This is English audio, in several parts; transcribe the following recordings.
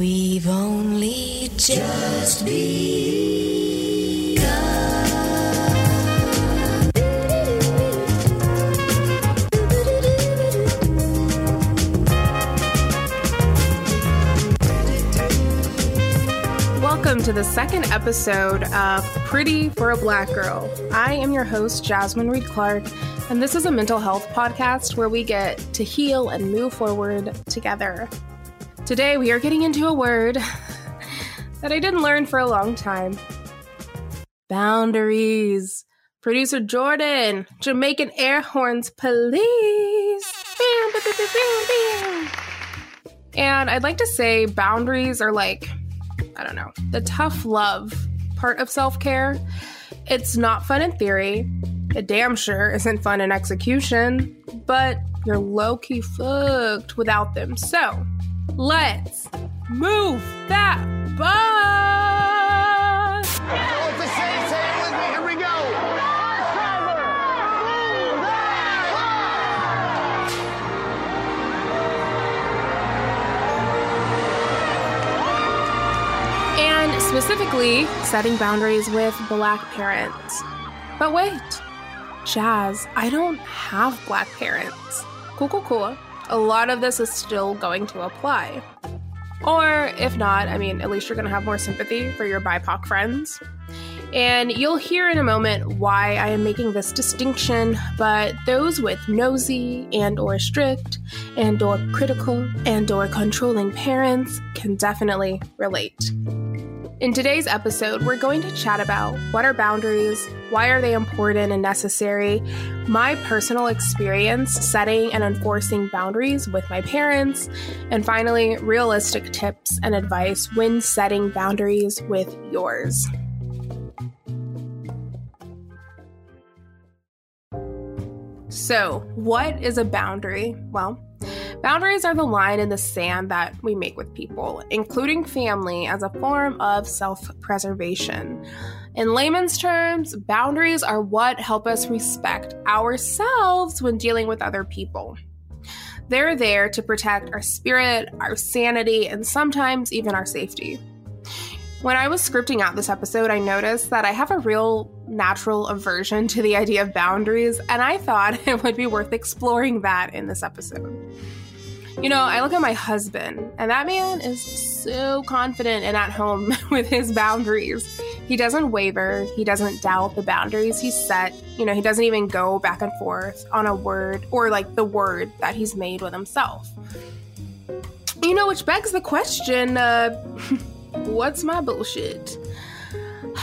We've only just begun. Welcome to the second episode of Pretty for a Black Girl. I am your host, Jasmine Reed Clark, and this is a mental health podcast where we get to heal and move forward together. Today, we are getting into a word that I didn't learn for a long time boundaries. Producer Jordan, Jamaican air horns, bam. And I'd like to say boundaries are like, I don't know, the tough love part of self care. It's not fun in theory. It damn sure isn't fun in execution, but you're low key fucked without them. So let's move that bus. What to say? Say it with me. Here we go. And specifically, setting boundaries with black parents. But wait, Jazz, I don't have black parents. Cool, cool, cool. A lot of this is still going to apply. Or if not, I mean, at least you're going to have more sympathy for your BIPOC friends. And you'll hear in a moment why I am making this distinction, but those with nosy and or strict and or critical and or controlling parents can definitely relate. In today's episode, we're going to chat about what are boundaries, why are they important and necessary, my personal experience setting and enforcing boundaries with my parents, and finally, realistic tips and advice when setting boundaries with yours. So, what is a boundary? Well, boundaries are the line in the sand that we make with people, including family, as a form of self preservation. In layman's terms, boundaries are what help us respect ourselves when dealing with other people. They're there to protect our spirit, our sanity, and sometimes even our safety. When I was scripting out this episode, I noticed that I have a real natural aversion to the idea of boundaries, and I thought it would be worth exploring that in this episode. You know, I look at my husband, and that man is so confident and at home with his boundaries. He doesn't waver, he doesn't doubt the boundaries he's set. You know, he doesn't even go back and forth on a word or like the word that he's made with himself. You know, which begs the question uh, what's my bullshit?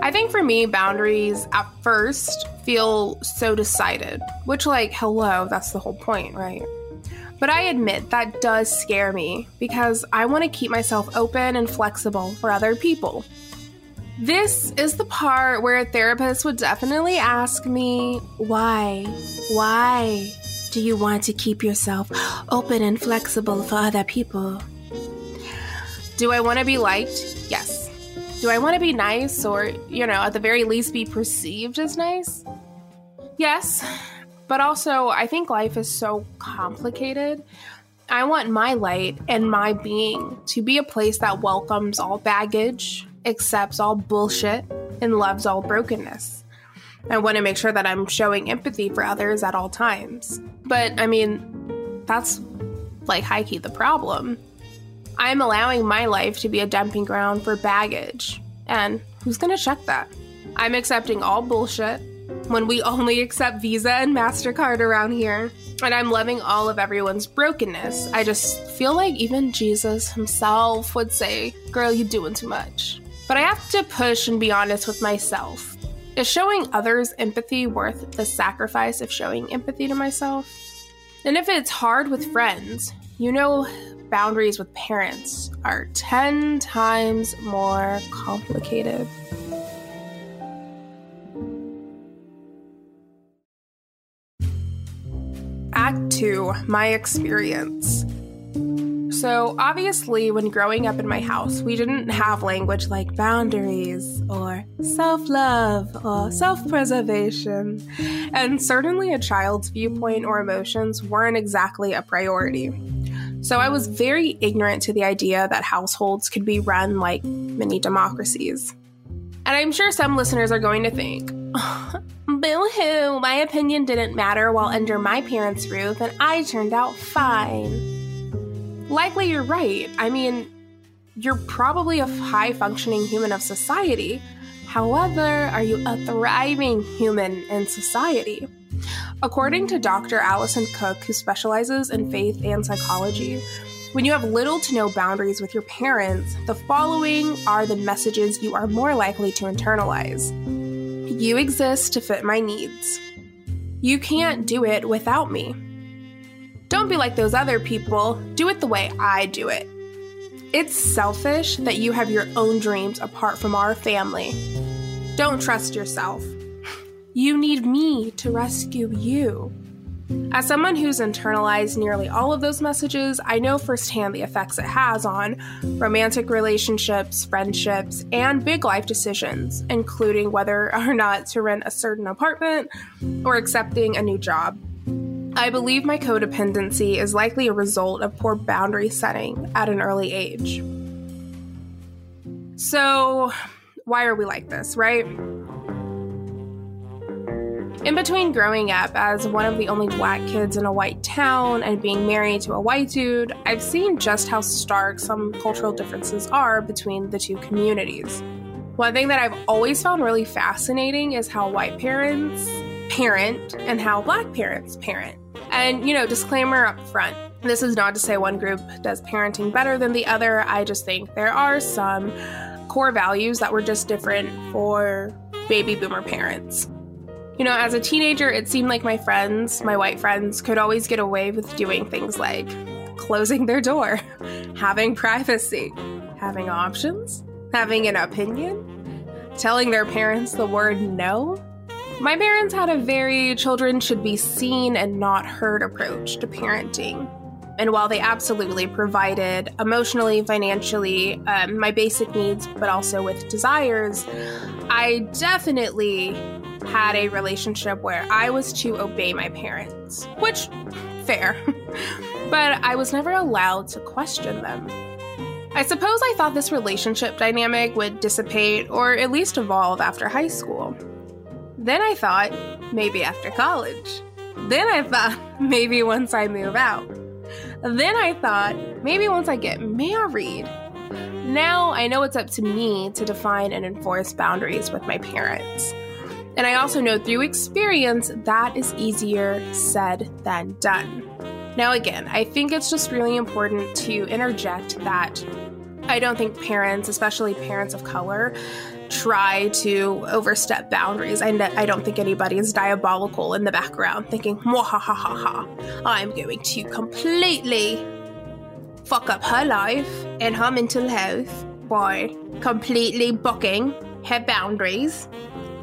I think for me, boundaries at first feel so decided, which, like, hello, that's the whole point, right? But I admit that does scare me because I want to keep myself open and flexible for other people. This is the part where a therapist would definitely ask me, why? Why do you want to keep yourself open and flexible for other people? Do I want to be liked? Yes. Do I want to be nice or, you know, at the very least be perceived as nice? Yes. But also, I think life is so complicated. I want my light and my being to be a place that welcomes all baggage, accepts all bullshit, and loves all brokenness. I want to make sure that I'm showing empathy for others at all times. But I mean, that's like high key the problem. I'm allowing my life to be a dumping ground for baggage. And who's to check that? I'm accepting all bullshit when we only accept Visa and MasterCard around here. And I'm loving all of everyone's brokenness. I just feel like even Jesus himself would say, Girl, you're doing too much. But I have to push and be honest with myself. Is showing others empathy worth the sacrifice of showing empathy to myself? And if it's hard with friends, you know, boundaries with parents are 10 times more complicated. Act 2 My Experience. So, obviously, when growing up in my house, we didn't have language like boundaries or self love or self preservation. And certainly, a child's viewpoint or emotions weren't exactly a priority. So I was very ignorant to the idea that households could be run like mini democracies. And I'm sure some listeners are going to think, boo hoo, my opinion didn't matter while under my parents' roof and I turned out fine. Likely you're right. I mean, you're probably a high functioning human of society. However, are you a thriving human in society? According to Dr. Alison Cook, who specializes in faith and psychology, when you have little to no boundaries with your parents, the following are the messages you are more likely to internalize. You exist to fit my needs. You can't do it without me. Don't be like those other people, do it the way I do it. It's selfish that you have your own dreams apart from our family. Don't trust yourself. You need me to rescue you. As someone who's internalized nearly all of those messages, I know firsthand the effects it has on romantic relationships, friendships, and big life decisions, including whether or not to rent a certain apartment or accepting a new job. I believe my codependency is likely a result of poor boundary setting at an early age. So, why are we like this, right? In between growing up as one of the only black kids in a white town and being married to a white dude, I've seen just how stark some cultural differences are between the two communities. One thing that I've always found really fascinating is how white parents parent and how black parents parent. And, you know, disclaimer up front this is not to say one group does parenting better than the other. I just think there are some core values that were just different for baby boomer parents. You know, as a teenager, it seemed like my friends, my white friends, could always get away with doing things like closing their door, having privacy, having options, having an opinion, telling their parents the word no. My parents had a very children should be seen and not heard approach to parenting. And while they absolutely provided emotionally, financially, um, my basic needs, but also with desires, I definitely had a relationship where I was to obey my parents, which, fair, but I was never allowed to question them. I suppose I thought this relationship dynamic would dissipate or at least evolve after high school. Then I thought maybe after college. Then I thought maybe once I move out. Then I thought maybe once I get married. Now I know it's up to me to define and enforce boundaries with my parents. And I also know through experience that is easier said than done. Now, again, I think it's just really important to interject that I don't think parents, especially parents of color, try to overstep boundaries. I, I don't think anybody is diabolical in the background thinking, ha ha ha ha, I'm going to completely fuck up her life and her mental health by completely booking her boundaries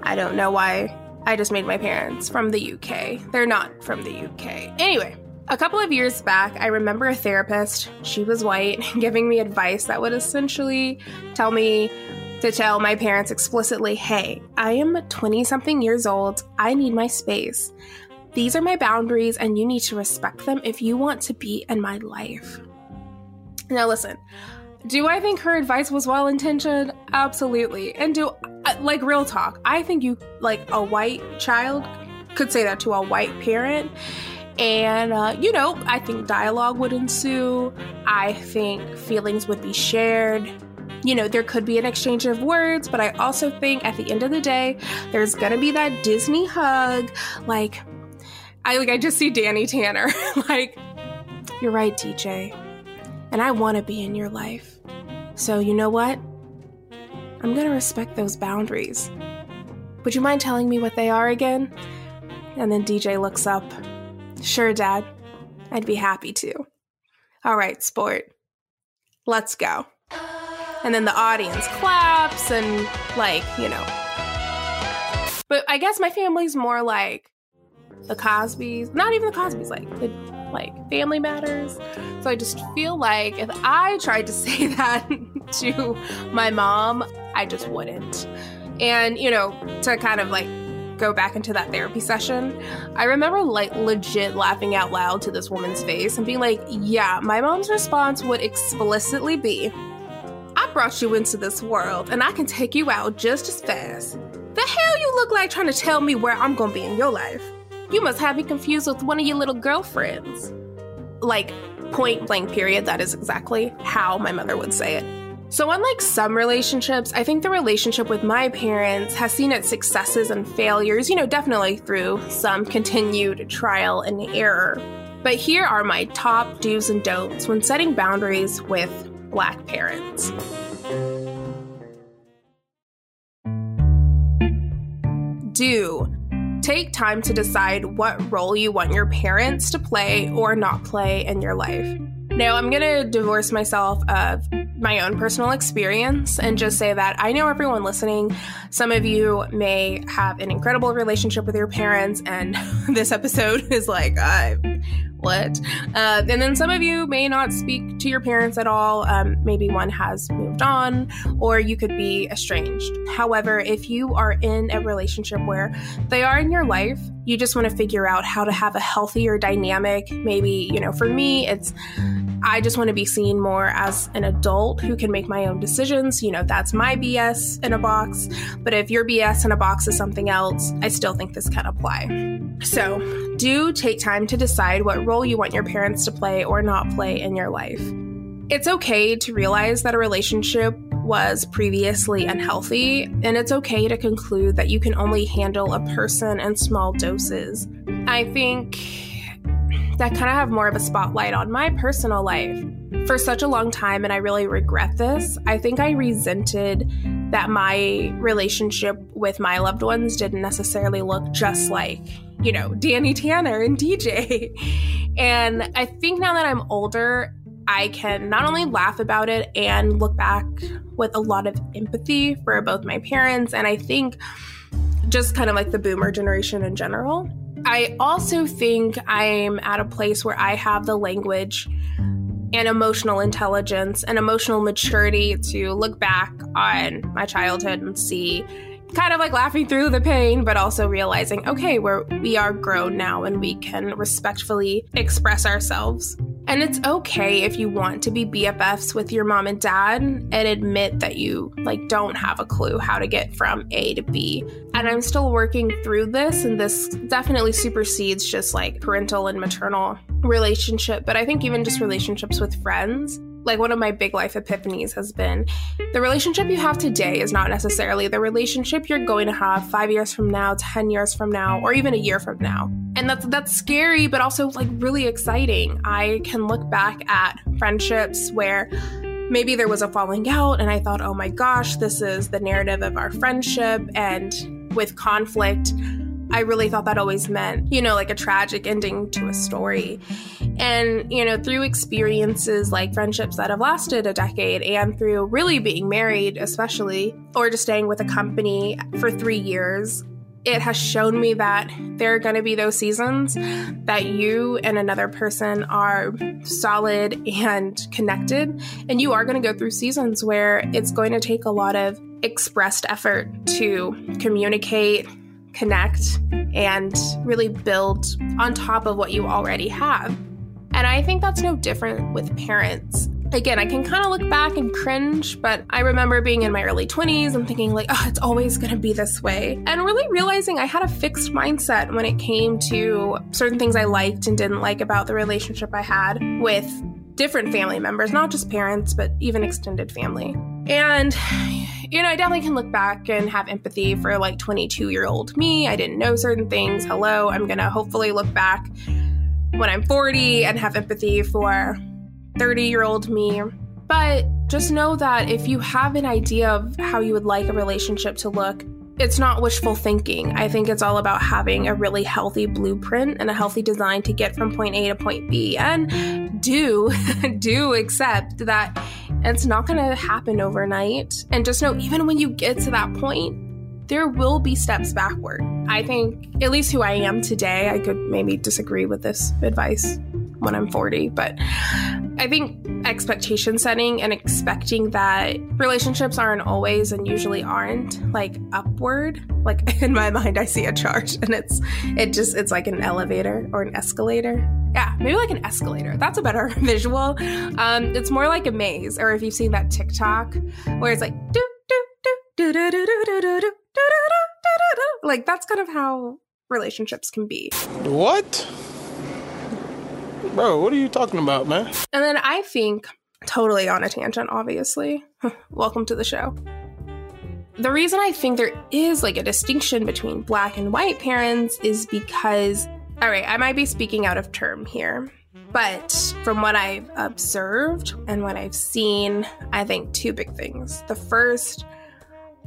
I don't know why. I just made my parents from the UK. They're not from the UK. Anyway, a couple of years back, I remember a therapist, she was white, giving me advice that would essentially tell me to tell my parents explicitly hey, I am 20 something years old. I need my space. These are my boundaries, and you need to respect them if you want to be in my life. Now, listen, do I think her advice was well intentioned? Absolutely. And do, uh, like, real talk, I think you, like, a white child could say that to a white parent. And, uh, you know, I think dialogue would ensue. I think feelings would be shared. You know, there could be an exchange of words, but I also think at the end of the day, there's gonna be that Disney hug. Like, I like I just see Danny Tanner. like, you're right, DJ. And I wanna be in your life. So, you know what? I'm going to respect those boundaries. Would you mind telling me what they are again? And then DJ looks up. Sure, Dad. I'd be happy to. All right, sport. Let's go. And then the audience claps and, like, you know. But I guess my family's more like the Cosbys. Not even the Cosbys, like the like family matters. So I just feel like if I tried to say that to my mom, I just wouldn't. And, you know, to kind of like go back into that therapy session, I remember like legit laughing out loud to this woman's face and being like, yeah, my mom's response would explicitly be, I brought you into this world and I can take you out just as fast. The hell you look like trying to tell me where I'm gonna be in your life? You must have me confused with one of your little girlfriends. Like, point blank period, that is exactly how my mother would say it. So, unlike some relationships, I think the relationship with my parents has seen its successes and failures, you know, definitely through some continued trial and error. But here are my top do's and don'ts when setting boundaries with Black parents. Do take time to decide what role you want your parents to play or not play in your life. Now, I'm going to divorce myself of my own personal experience and just say that I know everyone listening, some of you may have an incredible relationship with your parents, and this episode is like, I what? Uh, and then some of you may not speak to your parents at all. Um, maybe one has moved on, or you could be estranged. However, if you are in a relationship where they are in your life, you just want to figure out how to have a healthier dynamic. Maybe, you know, for me, it's I just want to be seen more as an adult who can make my own decisions. You know, that's my BS in a box. But if your BS in a box is something else, I still think this can apply. So, do take time to decide what role you want your parents to play or not play in your life. It's okay to realize that a relationship was previously unhealthy, and it's okay to conclude that you can only handle a person in small doses. I think that kind of have more of a spotlight on my personal life. For such a long time, and I really regret this, I think I resented that my relationship with my loved ones didn't necessarily look just like, you know, Danny Tanner and DJ. And I think now that I'm older, I can not only laugh about it and look back with a lot of empathy for both my parents and I think just kind of like the boomer generation in general. I also think I'm at a place where I have the language and emotional intelligence and emotional maturity to look back on my childhood and see kind of like laughing through the pain but also realizing okay we're we are grown now and we can respectfully express ourselves and it's okay if you want to be BFFs with your mom and dad and admit that you like don't have a clue how to get from A to B. And I'm still working through this and this definitely supersedes just like parental and maternal relationship, but I think even just relationships with friends like one of my big life epiphanies has been the relationship you have today is not necessarily the relationship you're going to have 5 years from now, 10 years from now, or even a year from now. And that's that's scary but also like really exciting. I can look back at friendships where maybe there was a falling out and I thought, "Oh my gosh, this is the narrative of our friendship." And with conflict, I really thought that always meant, you know, like a tragic ending to a story. And, you know, through experiences like friendships that have lasted a decade and through really being married, especially, or just staying with a company for three years, it has shown me that there are going to be those seasons that you and another person are solid and connected. And you are going to go through seasons where it's going to take a lot of expressed effort to communicate, connect, and really build on top of what you already have. And I think that's no different with parents. Again, I can kind of look back and cringe, but I remember being in my early 20s and thinking, like, oh, it's always going to be this way. And really realizing I had a fixed mindset when it came to certain things I liked and didn't like about the relationship I had with different family members, not just parents, but even extended family. And, you know, I definitely can look back and have empathy for like 22 year old me. I didn't know certain things. Hello, I'm going to hopefully look back when I'm 40 and have empathy for 30 year old me. But just know that if you have an idea of how you would like a relationship to look, it's not wishful thinking. I think it's all about having a really healthy blueprint and a healthy design to get from point A to point B. And do, do accept that it's not going to happen overnight. And just know, even when you get to that point, there will be steps backward. I think, at least who I am today, I could maybe disagree with this advice when I'm 40, but I think expectation setting and expecting that relationships aren't always and usually aren't like upward. Like in my mind, I see a chart and it's it just it's like an elevator or an escalator. Yeah, maybe like an escalator. That's a better visual. Um, it's more like a maze, or if you've seen that TikTok where it's like do do do do do do do do do do do like that's kind of how relationships can be. What? Bro, what are you talking about, man? And then I think, totally on a tangent, obviously. Welcome to the show. The reason I think there is like a distinction between black and white parents is because, all right, I might be speaking out of term here, but from what I've observed and what I've seen, I think two big things. The first,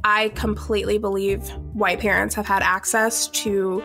I completely believe white parents have had access to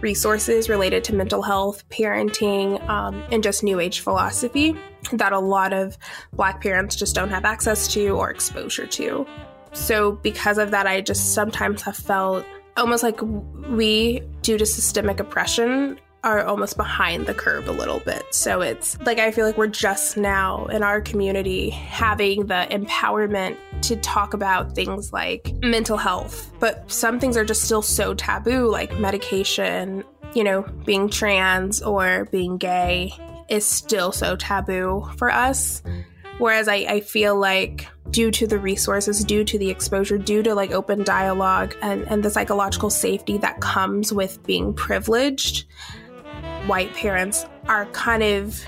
resources related to mental health, parenting, um, and just new age philosophy that a lot of Black parents just don't have access to or exposure to. So, because of that, I just sometimes have felt almost like we, due to systemic oppression, are almost behind the curve a little bit. So it's like I feel like we're just now in our community having the empowerment to talk about things like mental health, but some things are just still so taboo, like medication, you know, being trans or being gay is still so taboo for us. Whereas I, I feel like due to the resources, due to the exposure, due to like open dialogue and, and the psychological safety that comes with being privileged, white parents are kind of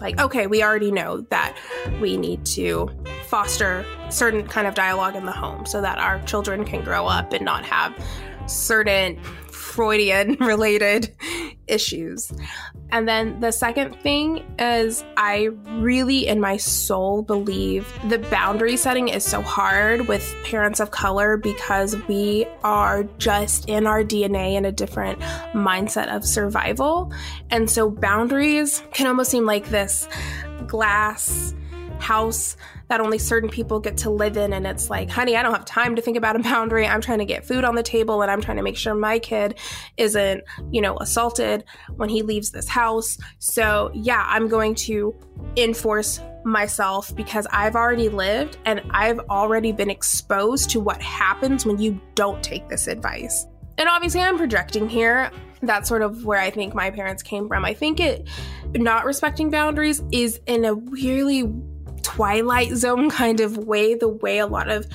like, okay, we already know that we need to foster certain kind of dialogue in the home so that our children can grow up and not have certain Freudian related issues. And then the second thing is, I really, in my soul, believe the boundary setting is so hard with parents of color because we are just in our DNA in a different mindset of survival. And so boundaries can almost seem like this glass house that only certain people get to live in. And it's like, honey, I don't have time to think about a boundary. I'm trying to get food on the table and I'm trying to make sure my kid isn't, you know, assaulted when he leaves this house. So, yeah, I'm going to enforce myself because I've already lived and I've already been exposed to what happens when you don't take this advice. And obviously, I'm projecting here. That's sort of where I think my parents came from. I think it not respecting boundaries is in a really twilight zone kind of way, the way a lot of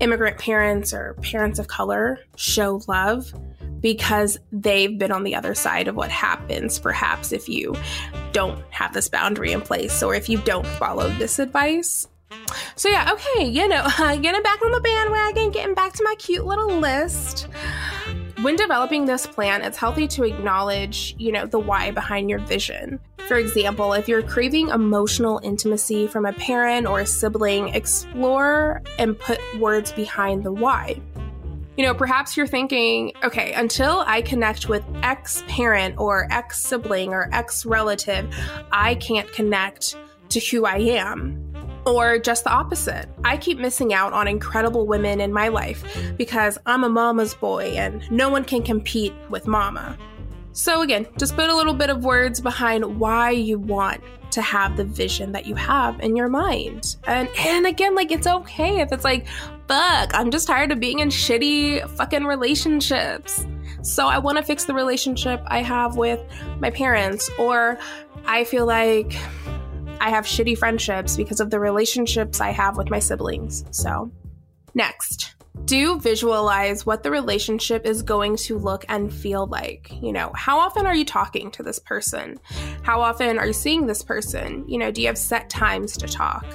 immigrant parents or parents of color show love because they've been on the other side of what happens, perhaps, if you don't have this boundary in place or if you don't follow this advice. So, yeah, okay, you know, uh, getting back on the bandwagon, getting back to my cute little list. When developing this plan, it's healthy to acknowledge, you know, the why behind your vision. For example, if you're craving emotional intimacy from a parent or a sibling, explore and put words behind the why. You know, perhaps you're thinking, okay, until I connect with X parent or X sibling or X relative, I can't connect to who I am. Or just the opposite. I keep missing out on incredible women in my life because I'm a mama's boy and no one can compete with mama. So, again, just put a little bit of words behind why you want to have the vision that you have in your mind. And and again, like it's okay if it's like, fuck, I'm just tired of being in shitty fucking relationships. So I want to fix the relationship I have with my parents or I feel like I have shitty friendships because of the relationships I have with my siblings. So, next, do visualize what the relationship is going to look and feel like. You know, how often are you talking to this person? How often are you seeing this person? You know, do you have set times to talk?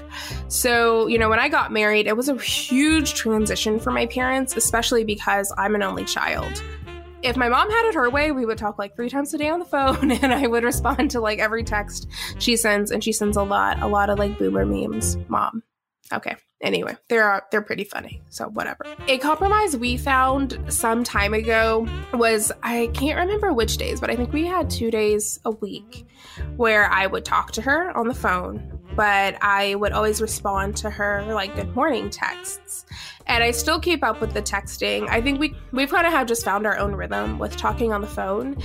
So, you know, when I got married, it was a huge transition for my parents, especially because I'm an only child if my mom had it her way, we would talk like three times a day on the phone and I would respond to like every text she sends. And she sends a lot, a lot of like boomer memes. Mom. Okay. Anyway, they're they're pretty funny. So whatever. A compromise we found some time ago was I can't remember which days, but I think we had two days a week where I would talk to her on the phone, but I would always respond to her like good morning texts and I still keep up with the texting. I think we we've kind of have just found our own rhythm with talking on the phone.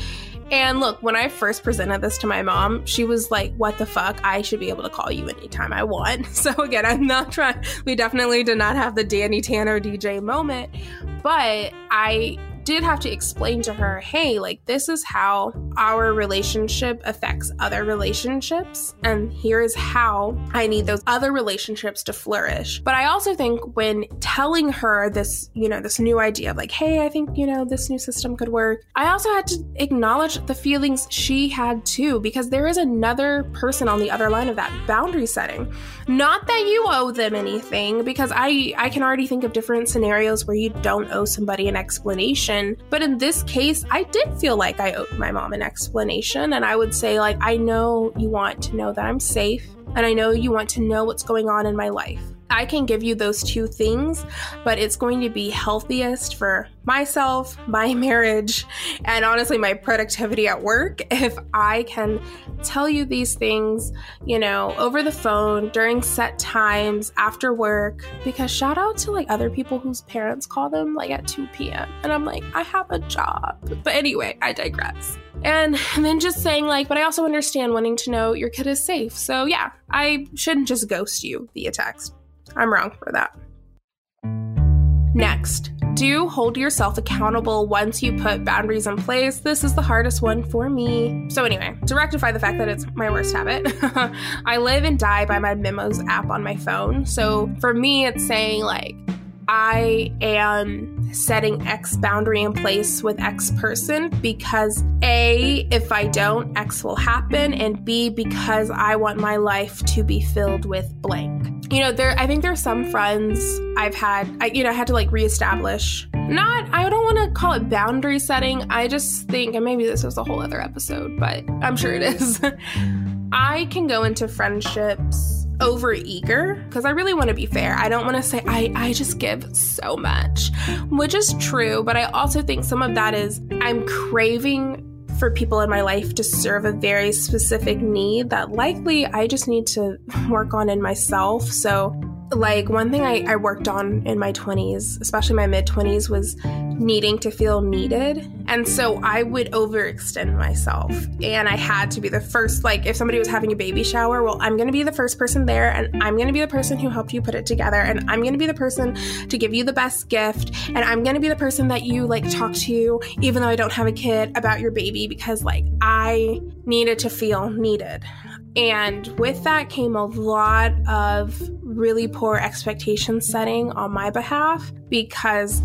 And look, when I first presented this to my mom, she was like, What the fuck? I should be able to call you anytime I want. So, again, I'm not trying, we definitely did not have the Danny Tanner DJ moment, but I did have to explain to her, hey, like, this is how our relationship affects other relationships. And here is how I need those other relationships to flourish. But I also think when telling her this, you know, this new idea of like, hey, I think, you know, this new system could work, I also had to acknowledge the feelings she had too, because there is another person on the other line of that boundary setting. Not that you owe them anything, because I, I can already think of different scenarios where you don't owe somebody an explanation. But in this case, I did feel like I owed my mom an explanation. And I would say, like, I know you want to know that I'm safe, and I know you want to know what's going on in my life. I can give you those two things, but it's going to be healthiest for myself, my marriage, and honestly, my productivity at work if I can tell you these things, you know, over the phone during set times after work. Because shout out to like other people whose parents call them like at 2 p.m. And I'm like, I have a job. But anyway, I digress. And, then just saying, like, but I also understand wanting to know your kid is safe. So, yeah, I shouldn't just ghost you via text. I'm wrong for that. Next, do hold yourself accountable once you put boundaries in place. This is the hardest one for me. So, anyway, to rectify the fact that it's my worst habit, I live and die by my memos app on my phone. So, for me, it's saying, like, I am setting X boundary in place with X person because A, if I don't, X will happen, and B, because I want my life to be filled with blank. You know, there I think there's some friends I've had, I, you know, I had to like reestablish. Not, I don't want to call it boundary setting. I just think, and maybe this is a whole other episode, but I'm sure it is. I can go into friendships over eager because I really want to be fair. I don't want to say I, I just give so much, which is true, but I also think some of that is I'm craving for people in my life to serve a very specific need that likely I just need to work on in myself. So like one thing I, I worked on in my 20s, especially my mid 20s, was needing to feel needed. And so I would overextend myself. And I had to be the first, like, if somebody was having a baby shower, well, I'm going to be the first person there. And I'm going to be the person who helped you put it together. And I'm going to be the person to give you the best gift. And I'm going to be the person that you, like, talk to, even though I don't have a kid, about your baby because, like, I needed to feel needed. And with that came a lot of really poor expectation setting on my behalf because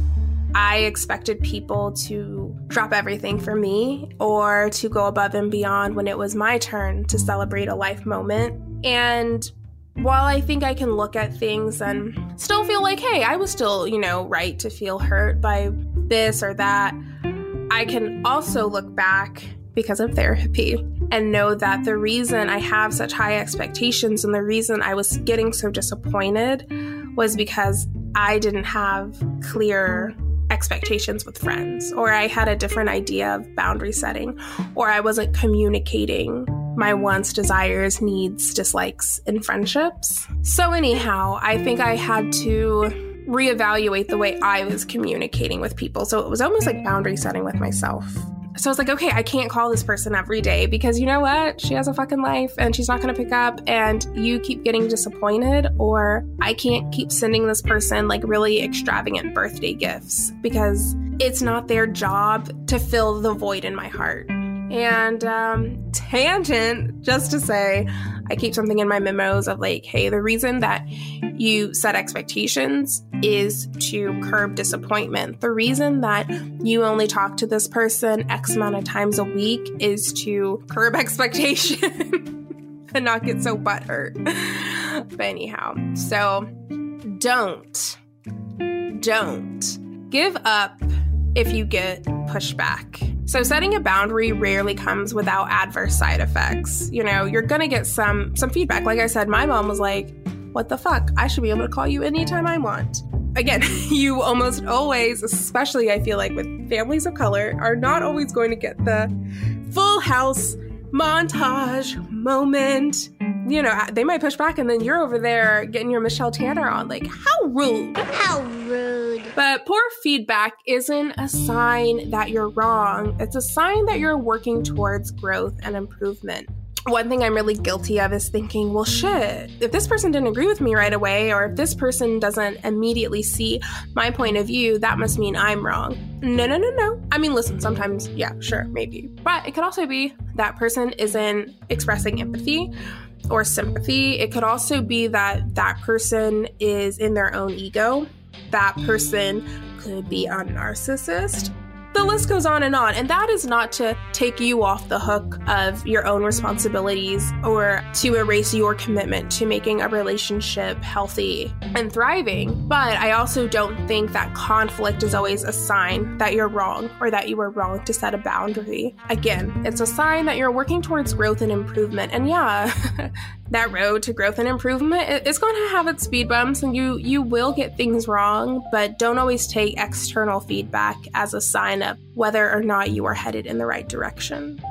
I expected people to drop everything for me or to go above and beyond when it was my turn to celebrate a life moment. And while I think I can look at things and still feel like, hey, I was still, you know, right to feel hurt by this or that, I can also look back because of therapy and know that the reason I have such high expectations and the reason I was getting so disappointed was because I didn't have clear expectations with friends, or I had a different idea of boundary setting, or I wasn't communicating my wants, desires, needs, dislikes in friendships. So, anyhow, I think I had to reevaluate the way I was communicating with people. So, it was almost like boundary setting with myself. So I was like, okay, I can't call this person every day because you know what? She has a fucking life and she's not going to pick up, and you keep getting disappointed, or I can't keep sending this person like really extravagant birthday gifts because it's not their job to fill the void in my heart. And um, tangent, just to say, I keep something in my memos of like, hey, the reason that you set expectations is to curb disappointment. The reason that you only talk to this person X amount of times a week is to curb expectation and not get so butthurt. but anyhow, so don't, don't give up if you get pushback. So setting a boundary rarely comes without adverse side effects. You know, you're to get some some feedback. Like I said, my mom was like, "What the fuck? I should be able to call you anytime I want." Again, you almost always, especially I feel like with families of color, are not always going to get the full house montage moment. You know, they might push back and then you're over there getting your Michelle Tanner on. Like, how rude. How rude. But poor feedback isn't a sign that you're wrong, it's a sign that you're working towards growth and improvement. One thing I'm really guilty of is thinking, well, shit, if this person didn't agree with me right away, or if this person doesn't immediately see my point of view, that must mean I'm wrong. No, no, no, no. I mean, listen, sometimes, yeah, sure, maybe. But it could also be that person isn't expressing empathy or sympathy. It could also be that that person is in their own ego. That person could be a narcissist the list goes on and on. And that is not to take you off the hook of your own responsibilities or to erase your commitment to making a relationship healthy and thriving. But I also don't think that conflict is always a sign that you're wrong or that you were wrong to set a boundary. Again, it's a sign that you're working towards growth and improvement. And yeah, that road to growth and improvement is going to have its speed bumps and you you will get things wrong but don't always take external feedback as a sign of whether or not you are headed in the right direction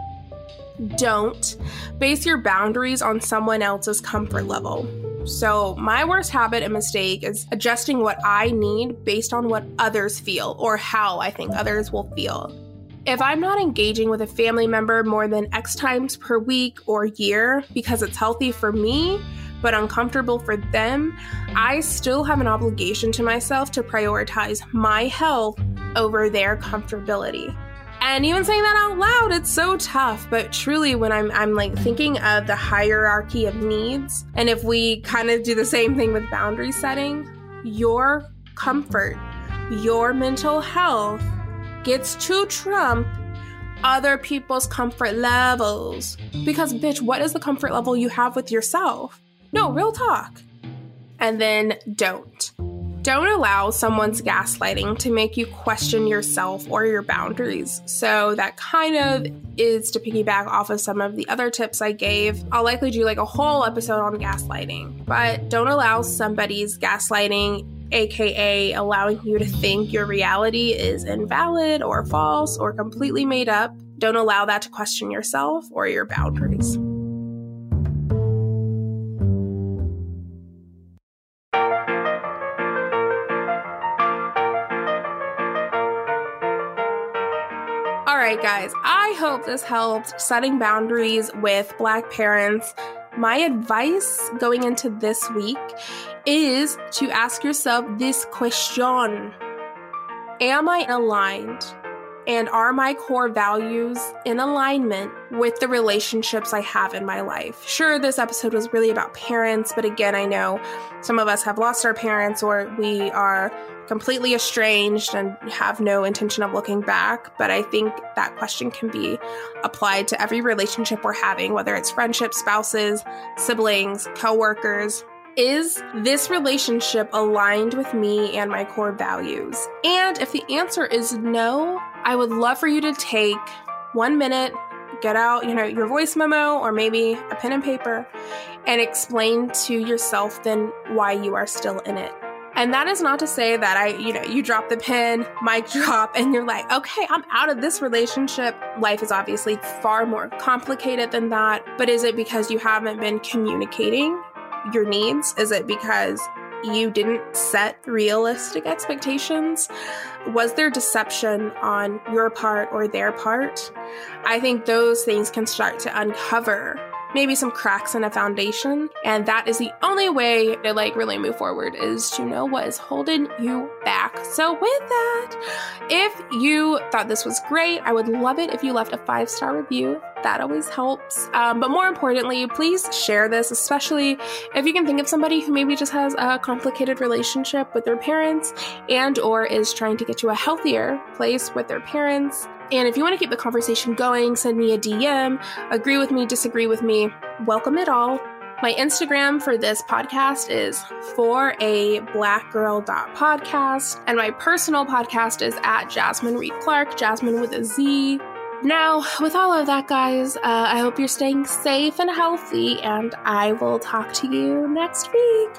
don't base your boundaries on someone else's comfort level so, my worst habit and mistake is adjusting what I need based on what others feel or how I think others will feel. If I'm not engaging with a family member more than X times per week or year because it's healthy for me, but uncomfortable for them, I still have an obligation to myself to prioritize my health over their comfortability. And even saying that out loud, it's so tough. But truly, when I'm, I'm like thinking of the hierarchy of needs, and if we kind of do the same thing with boundary setting, your comfort, your mental health, gets to trump other people's comfort levels. Because, bitch, what is the comfort level you have with yourself? No, real talk. And then don't. Don't allow someone's gaslighting to make you question yourself or your boundaries. So, that kind of is to piggyback off of some of the other tips I gave. I'll likely do like a whole episode on gaslighting, but don't allow somebody's gaslighting aka allowing you to think your reality is invalid or false or completely made up. Don't allow that to question yourself or your boundaries. All right, guys, I hope this helped setting boundaries with Black parents my advice going into this week is to ask yourself this question Am I aligned? And are my core values in alignment with the relationships I have in my life? Sure, this episode was really about parents, but again, I know some of us have lost our parents or we are completely estranged and have no intention of looking back. But I think that question can be applied to every relationship we're having, whether it's friendships, spouses, siblings, coworkers. Is this relationship aligned with me and my core values? And if the answer is no, I would love for you to take one minute, get out, you know, your voice memo or maybe a pen and paper and explain to yourself then why you are still in it. And that is not to say that I, you know, you drop the pin, mic drop, and you're like, okay, I'm out of this relationship. Life is obviously far more complicated than that. But is it because you haven't been communicating your needs? Is it because you didn't set realistic expectations? Was there deception on your part or their part? I think those things can start to uncover maybe some cracks in a foundation. And that is the only way to like really move forward is to know what is holding you back. So with that, if you thought this was great, I would love it if you left a five star review. That always helps. Um, but more importantly, please share this, especially if you can think of somebody who maybe just has a complicated relationship with their parents and or is trying to get to a healthier place with their parents and if you want to keep the conversation going, send me a DM. Agree with me, disagree with me, welcome it all. My Instagram for this podcast is for a black girl podcast, and my personal podcast is at Jasmine Reed Clark, Jasmine with a Z. Now, with all of that, guys, uh, I hope you're staying safe and healthy, and I will talk to you next week.